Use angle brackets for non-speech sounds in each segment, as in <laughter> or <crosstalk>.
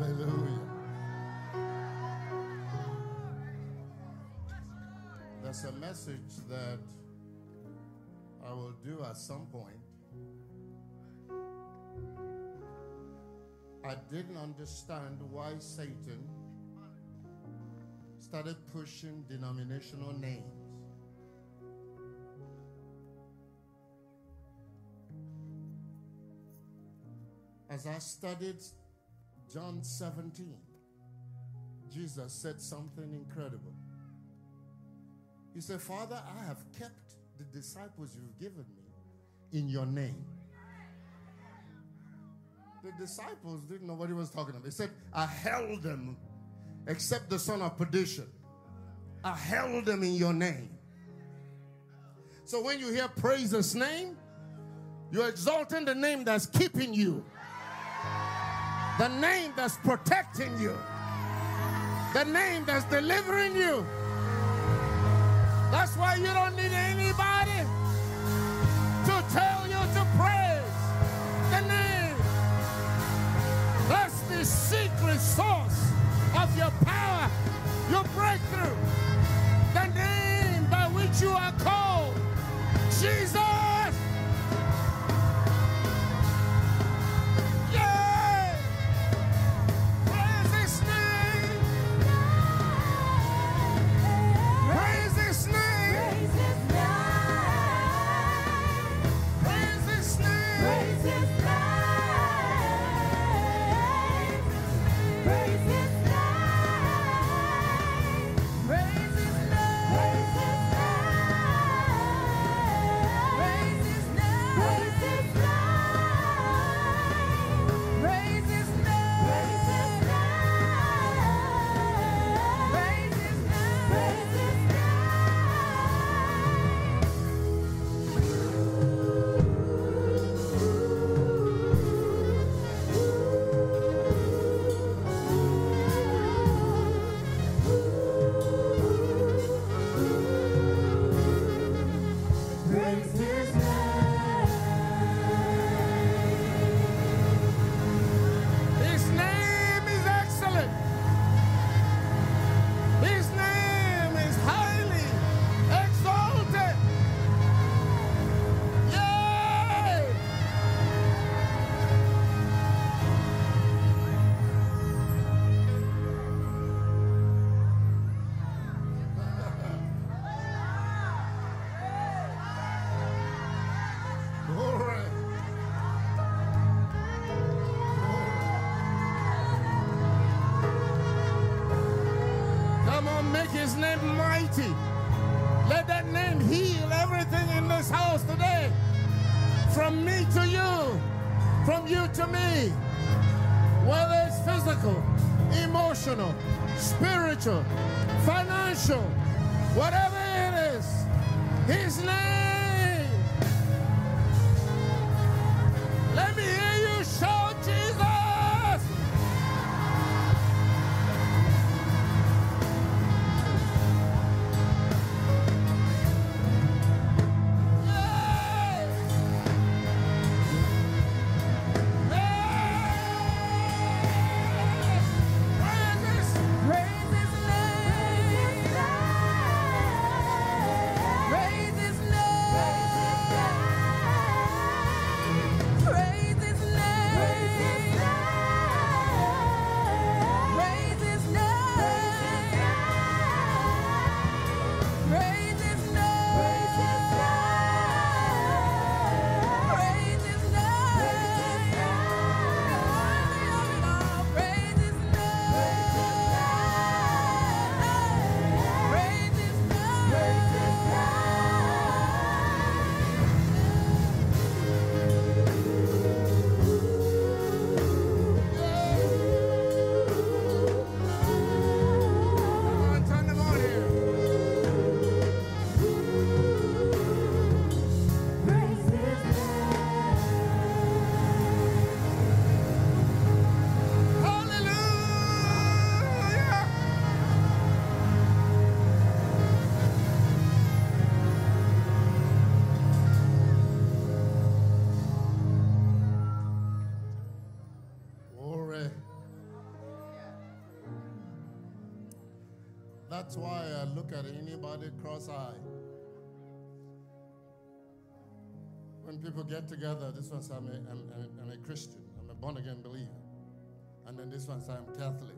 Hallelujah. There's a message that I will do at some point. I didn't understand why Satan started pushing denominational names. As I studied John 17, Jesus said something incredible. He said, Father, I have kept the disciples you've given me in your name. The disciples didn't know what he was talking about. He said, I held them except the son of perdition. I held them in your name. So when you hear praise his name, you're exalting the name that's keeping you the name that's protecting you, the name that's delivering you. That's why you don't need anybody to tell you to praise the name. That's the secret source of your power, your breakthrough. The name by which you are called Jesus. Name mighty. Let that name heal everything in this house today. From me to you, from you to me. Whether it's physical, emotional, spiritual, financial, whatever it is, his name. That's why I look at anybody cross-eyed. When people get together, this one says, I'm a, I'm, I'm- a Christian, I'm a born-again believer. And then this one says, I'm Catholic.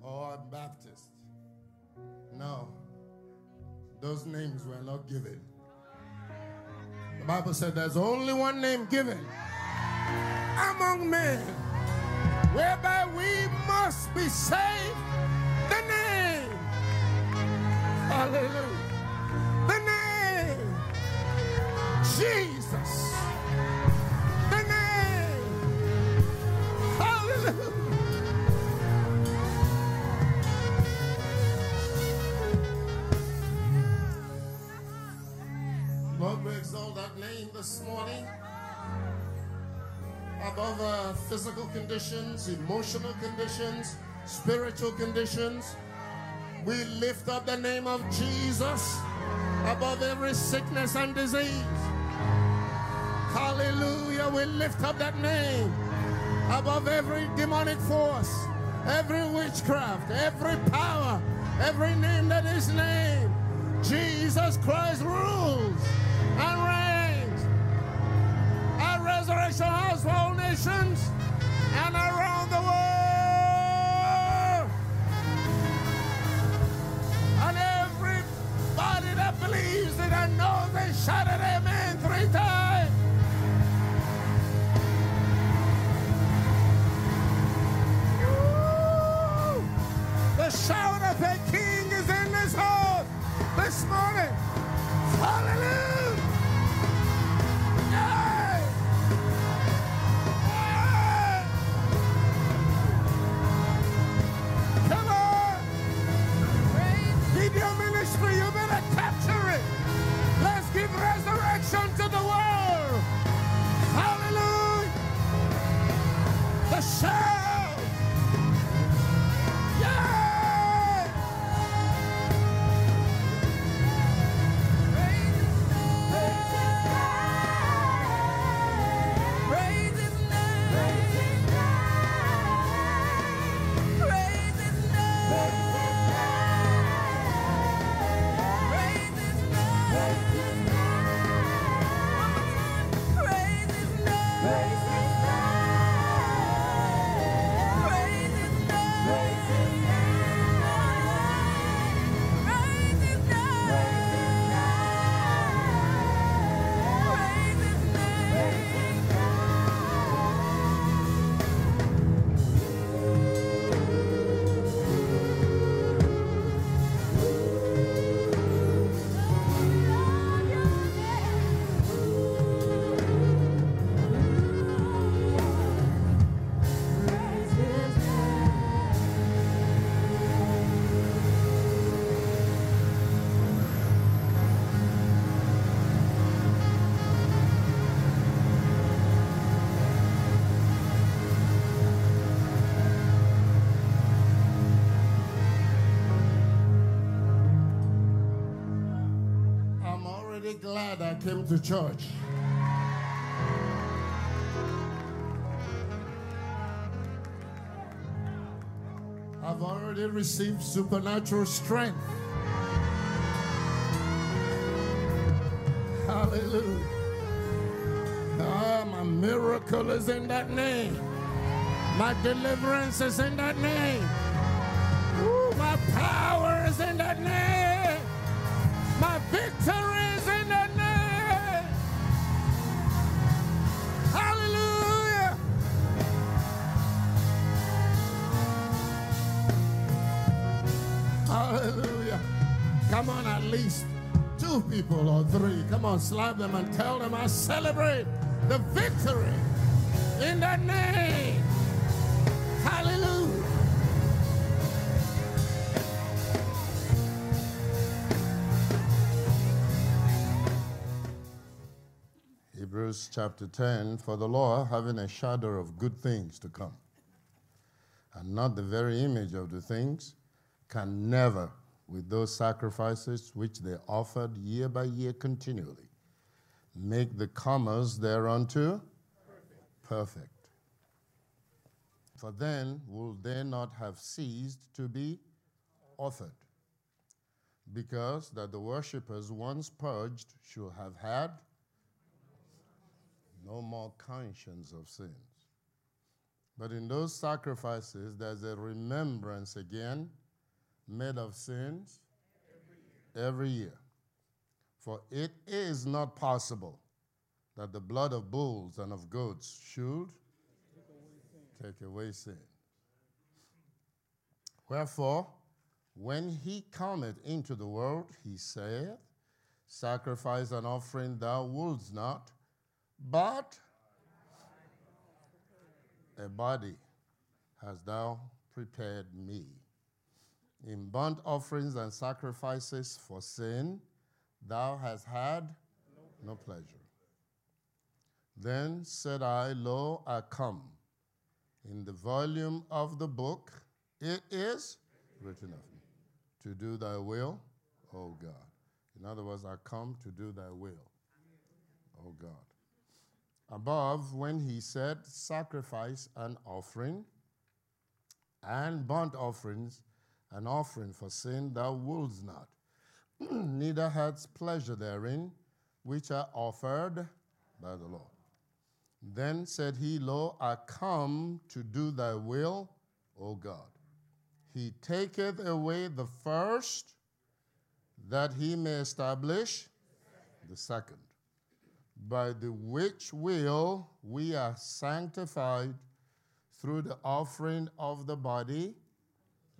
Or I'm Baptist. No, those names were not given. The Bible said there's only one name given among men whereby we must be saved. The name. Hallelujah. The name. Jesus. Above uh, physical conditions, emotional conditions, spiritual conditions. We lift up the name of Jesus above every sickness and disease. Hallelujah. We lift up that name above every demonic force, every witchcraft, every power, every name that is named. Jesus Christ rules and reigns. Our resurrection house for all nations and around the world. And everybody that believes it and knows they shout it amen three times. The shout of a king is in this house this morning. Hallelujah! Came to church. I've already received supernatural strength. Hallelujah. Ah, my miracle is in that name. My deliverance is in that name. Ooh, my power is in that name. My victory least two people or three. Come on, slap them and tell them I celebrate the victory in that name. Hallelujah. Hebrews chapter 10 For the law, having a shadow of good things to come, and not the very image of the things, can never, with those sacrifices which they offered year by year continually, make the comers thereunto perfect. For then will they not have ceased to be offered? Because that the worshippers once purged should have had no more conscience of sins. But in those sacrifices, there's a remembrance again made of sins every year. For it is not possible that the blood of bulls and of goats should take away sin. Wherefore, when he cometh into the world, he saith, Sacrifice and offering thou wouldst not, but a body hast thou prepared me. In burnt offerings and sacrifices for sin, thou hast had no pleasure. Then said I, Lo, I come. In the volume of the book, it is written of me to do thy will, O God. In other words, I come to do thy will, O God. Above, when he said, Sacrifice and offering, and burnt offerings, an offering for sin, thou wouldst not, <clears throat> neither hadst pleasure therein, which are offered by the Lord. Then said he, Lo, I come to do thy will, O God. He taketh away the first, that he may establish the second, by the which will we are sanctified through the offering of the body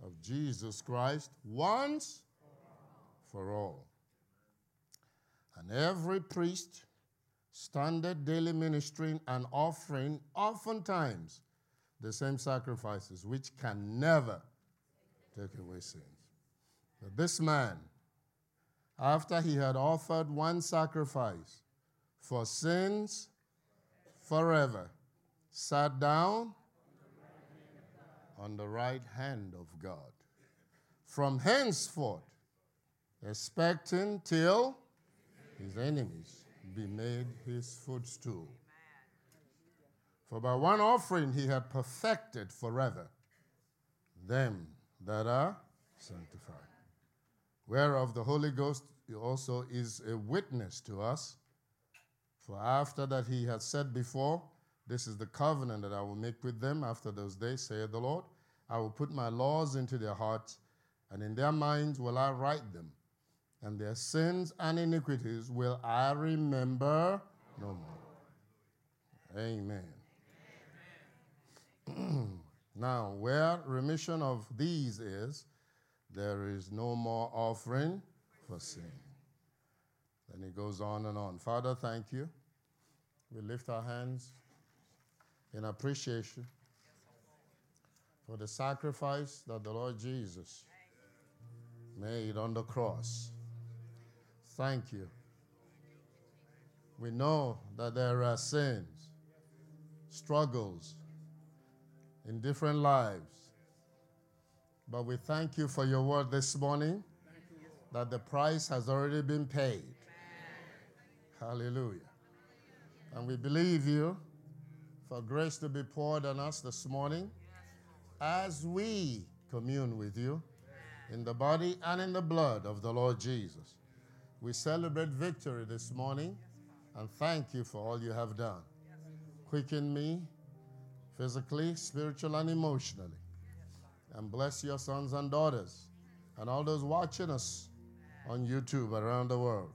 of Jesus Christ once for all. And every priest standeth daily ministering and offering oftentimes the same sacrifices, which can never take away sins. But this man, after he had offered one sacrifice for sins forever, sat down on the right hand of God. From henceforth, expecting till his enemies be made his footstool. For by one offering he had perfected forever them that are sanctified. Whereof the Holy Ghost also is a witness to us. For after that he had said before, This is the covenant that I will make with them after those days, saith the Lord. I will put my laws into their hearts, and in their minds will I write them and their sins and iniquities will I remember no more. Amen. Amen. <clears throat> now, where remission of these is, there is no more offering for sin. Then he goes on and on. Father, thank you. We lift our hands in appreciation for the sacrifice that the Lord Jesus made on the cross Thank you. We know that there are sins, struggles in different lives. But we thank you for your word this morning that the price has already been paid. Hallelujah. And we believe you for grace to be poured on us this morning as we commune with you in the body and in the blood of the Lord Jesus. We celebrate victory this morning and thank you for all you have done. Quicken me physically, spiritually, and emotionally. And bless your sons and daughters and all those watching us on YouTube around the world.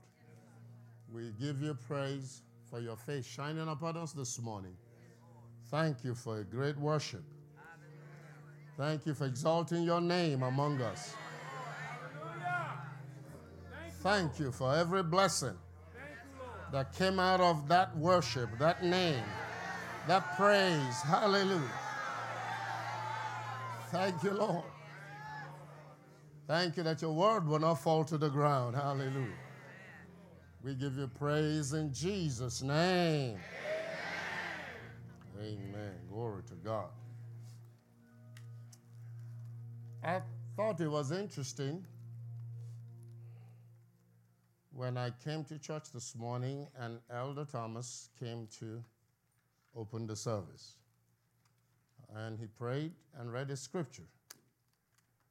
We give you praise for your face shining upon us this morning. Thank you for a great worship. Thank you for exalting your name among us. Thank you for every blessing that came out of that worship, that name, that praise. Hallelujah. Thank you, Lord. Thank you that your word will not fall to the ground. Hallelujah. We give you praise in Jesus' name. Amen. Amen. Glory to God. I thought it was interesting when I came to church this morning and Elder Thomas came to open the service. and he prayed and read the scripture.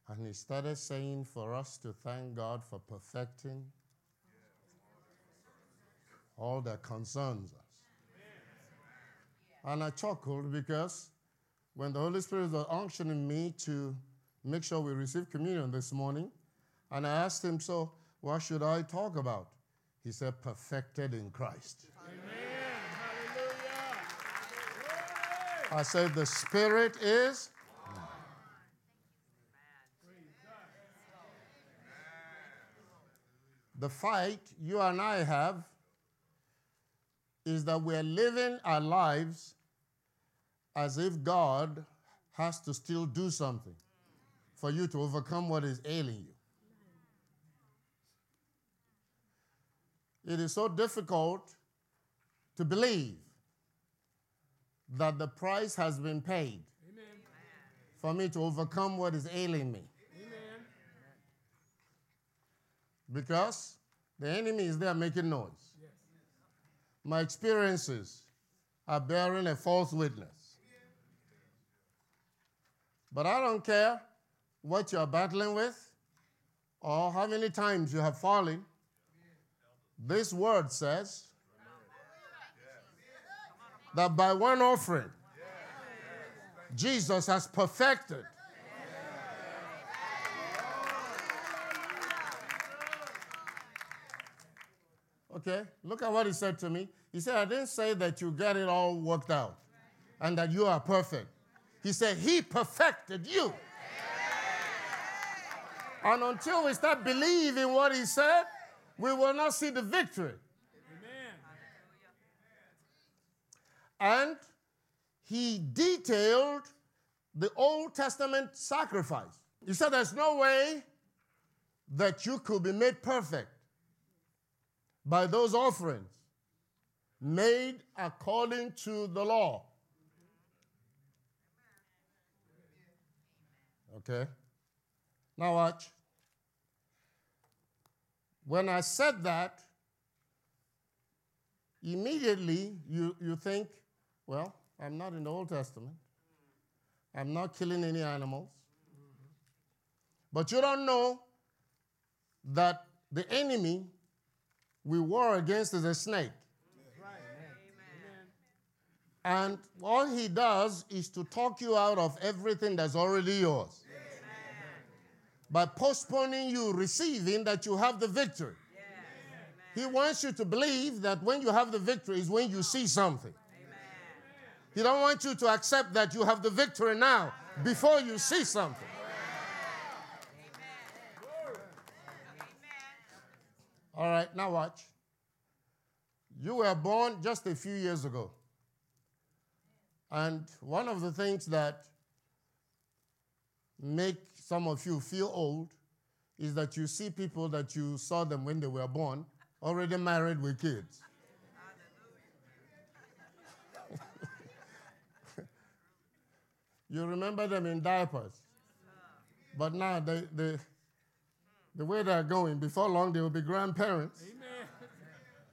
And he started saying for us to thank God for perfecting all that concerns us. And I chuckled because when the Holy Spirit was unctioning me to make sure we receive communion this morning, and I asked him, So, what should I talk about? He said, Perfected in Christ. I said, The Spirit is. The fight you and I have is that we're living our lives as if God has to still do something for you to overcome what is ailing you. It is so difficult to believe that the price has been paid Amen. for me to overcome what is ailing me. Amen. Because the enemy is there making noise. My experiences are bearing a false witness. But I don't care what you're battling with or how many times you have fallen. This word says that by one offering, Jesus has perfected. Okay, look at what he said to me. He said, I didn't say that you get it all worked out and that you are perfect. He said, He perfected you. And until we start believing what he said, we will not see the victory. Amen. And he detailed the Old Testament sacrifice. He said, There's no way that you could be made perfect by those offerings made according to the law. Okay? Now, watch. When I said that, immediately you, you think, well, I'm not in the Old Testament. I'm not killing any animals. But you don't know that the enemy we war against is a snake. And all he does is to talk you out of everything that's already yours. By postponing you receiving that you have the victory. He wants you to believe that when you have the victory is when you see something. He don't want you to accept that you have the victory now before you see something. All right, now watch. You were born just a few years ago. And one of the things that make some of you feel old is that you see people that you saw them when they were born already married with kids. <laughs> you remember them in diapers. But now they, they, the way they're going, before long they will be grandparents. Amen.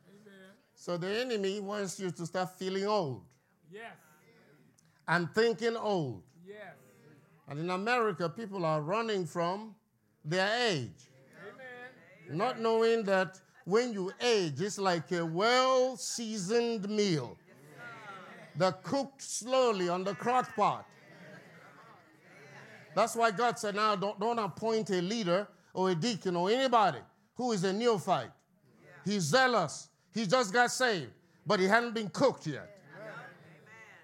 Amen. So the enemy wants you to start feeling old Yes. and thinking old. Yes. And in America, people are running from their age, Amen. not knowing that when you age, it's like a well seasoned meal that cooked slowly on the crock pot. That's why God said, now don't, don't appoint a leader or a deacon or anybody who is a neophyte. He's zealous. He just got saved, but he hadn't been cooked yet.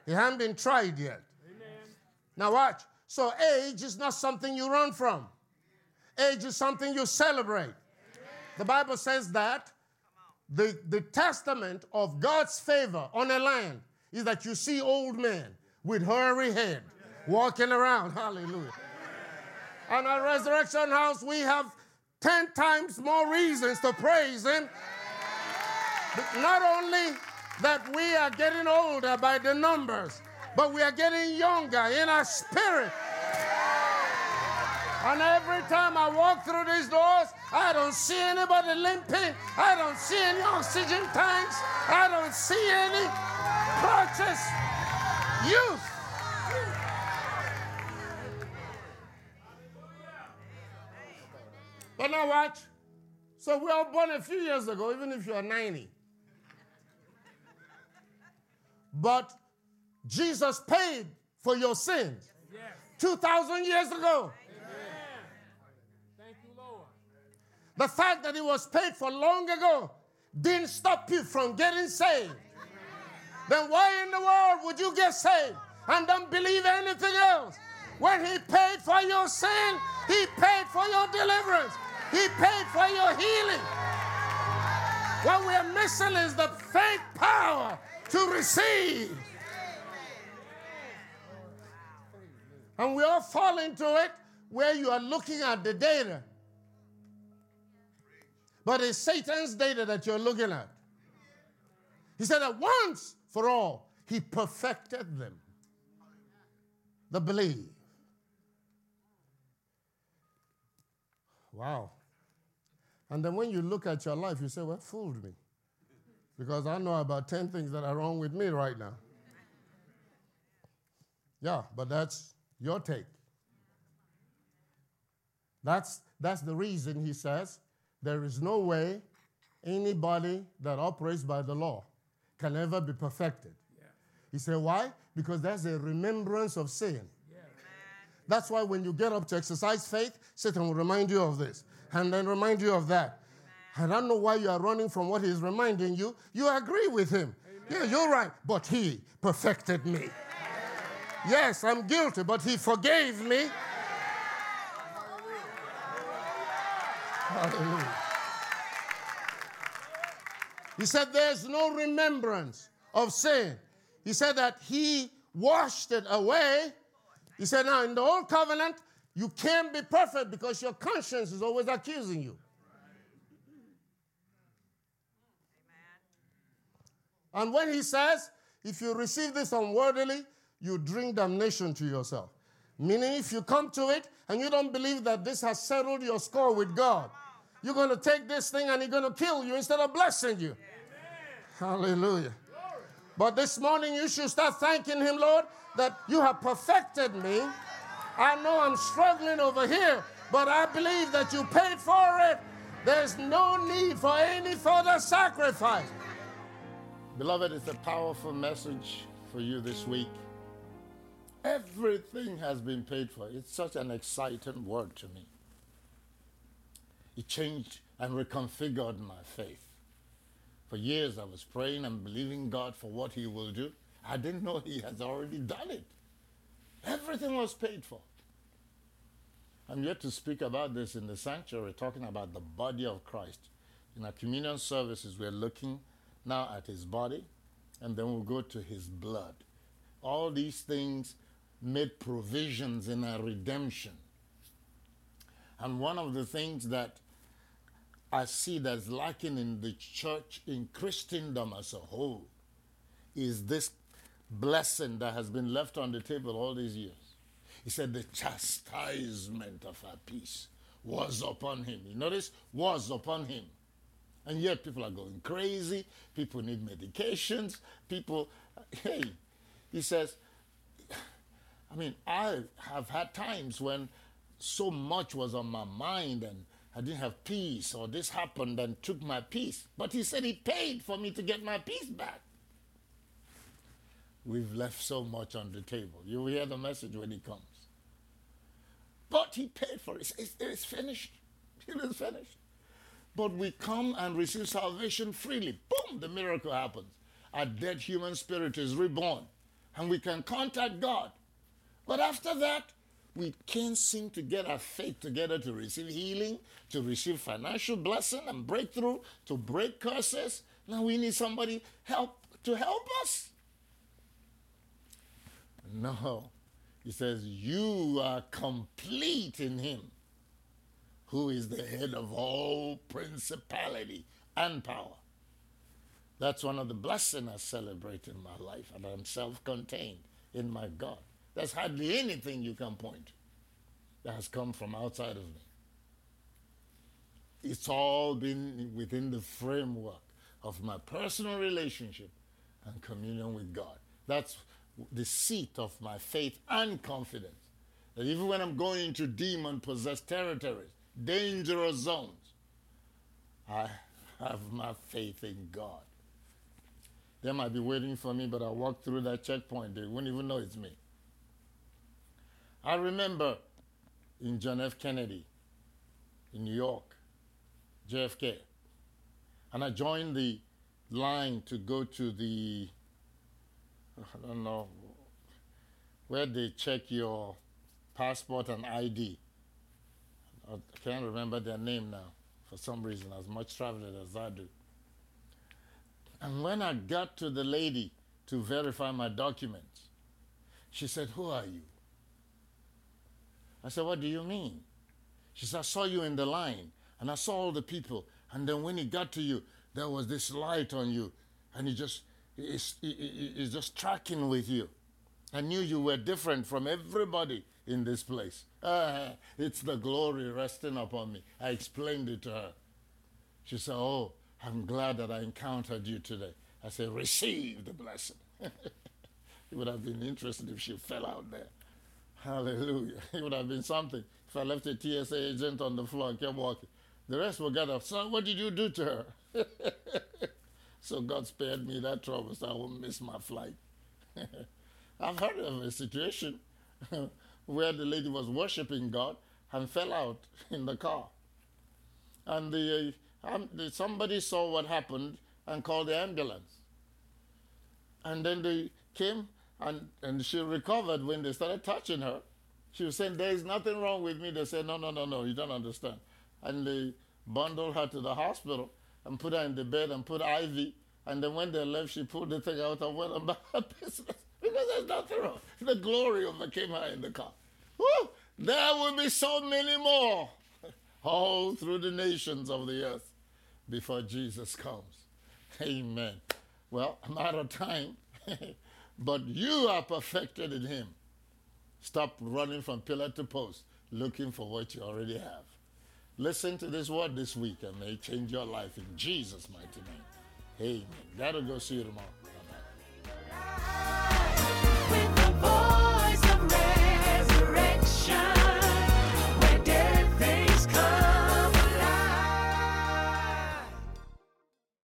He hadn't been tried yet. Amen. Now, watch. So, age is not something you run from, age is something you celebrate. The Bible says that the, the testament of God's favor on a land is that you see old men with hairy head walking around. Hallelujah. And at Resurrection House, we have 10 times more reasons to praise Him. But Not only that we are getting older by the numbers, but we are getting younger in our spirit. And every time I walk through these doors, I don't see anybody limping. I don't see any oxygen tanks. I don't see any crutches. Youth. But now watch. So we all born a few years ago, even if you are 90. But Jesus paid for your sins Yes. 2,000 years ago. Thank you, Lord. The fact that it was paid for long ago didn't stop you from getting saved. Then why in the world would you get saved and don't believe anything else? When he paid for your sin, he paid for your deliverance, he paid for your healing. What we are missing is the faith power to receive. And we all fall into it where you are looking at the data. But it's Satan's data that you're looking at. He said that once for all, he perfected them. The believe. Wow. And then when you look at your life, you say, Well, fooled me. Because I know about 10 things that are wrong with me right now. Yeah, but that's your take. That's, that's the reason he says there is no way anybody that operates by the law can ever be perfected. He said, Why? Because there's a remembrance of sin. That's why when you get up to exercise faith, Satan will remind you of this and then remind you of that. I don't know why you are running from what he's reminding you. You agree with him. Yeah, you're right. But he perfected me. Yes, I'm guilty, but he forgave me. Hallelujah. He said, There's no remembrance of sin. He said that he washed it away. He said, Now, in the old covenant, you can't be perfect because your conscience is always accusing you. And when he says, if you receive this unworthily, you bring damnation to yourself. Meaning, if you come to it and you don't believe that this has settled your score with God, you're going to take this thing and he's going to kill you instead of blessing you. Hallelujah. But this morning, you should start thanking him, Lord, that you have perfected me. I know I'm struggling over here, but I believe that you paid for it. There's no need for any further sacrifice. Beloved, it's a powerful message for you this week. Everything has been paid for. It's such an exciting word to me. It changed and reconfigured my faith. For years I was praying and believing God for what He will do. I didn't know He has already done it. Everything was paid for. I'm yet to speak about this in the sanctuary, talking about the body of Christ. In our communion services, we're looking now at His body, and then we'll go to His blood. All these things made provisions in our redemption. And one of the things that I see that's lacking in the church, in Christendom as a whole, is this blessing that has been left on the table all these years. He said, The chastisement of our peace was upon him. You notice? Was upon him. And yet people are going crazy. People need medications. People, hey, he says, I mean, I have had times when so much was on my mind and I didn't have peace, or this happened and took my peace. But he said he paid for me to get my peace back. We've left so much on the table. You will hear the message when he comes. But he paid for it. It's, it's finished. <laughs> It is finished. But we come and receive salvation freely. Boom, the miracle happens. Our dead human spirit is reborn, and we can contact God. But after that, we can't seem to get our faith together to receive healing, to receive financial blessing and breakthrough, to break curses. Now we need somebody help to help us. No. He says, You are complete in him, who is the head of all principality and power. That's one of the blessings I celebrate in my life, and I'm self contained in my God. There's hardly anything you can point that has come from outside of me. It's all been within the framework of my personal relationship and communion with God. That's the seat of my faith and confidence. That even when I'm going into demon possessed territories, dangerous zones. I have my faith in God. They might be waiting for me, but I walk through that checkpoint. They won't even know it's me. I remember in John F. Kennedy in New York, JFK, and I joined the line to go to the, I don't know, where they check your passport and ID. I can't remember their name now for some reason, as much traveling as I do. And when I got to the lady to verify my documents, she said, Who are you? I said, What do you mean? She said, I saw you in the line and I saw all the people. And then when it got to you, there was this light on you. And it just it's just tracking with you. I knew you were different from everybody in this place. Ah, <laughs> it's the glory resting upon me. I explained it to her. She said, Oh, I'm glad that I encountered you today. I said, Receive the blessing. <laughs> it would have been interesting if she fell out there. Hallelujah. <laughs> It would have been something if I left a TSA agent on the floor and kept walking. The rest will get up. Son, what did you do to her? <laughs> so God spared me that trouble so I won't miss my flight. <laughs> I've heard of a situation where the lady was worshiping God and fell out in the car. And the, um, the, somebody saw what happened and called the ambulance. And then they came and, and she recovered when they started touching her. She was saying, There is nothing wrong with me. They said, No, no, no, no, you don't understand. And they bundled her to the hospital and put her in the bed and put IV. And then when they left, she pulled the thing out and went about <laughs> her business because there's nothing wrong. The glory overcame her in the car. Woo! There will be so many more <laughs> all through the nations of the earth before Jesus comes. Amen. Well, I'm out of time, <laughs> but you are perfected in him. Stop running from pillar to post looking for what you already have. Listen to this word this week and may change your life in Jesus' mighty name. Amen. God will go see you tomorrow. Bye-bye.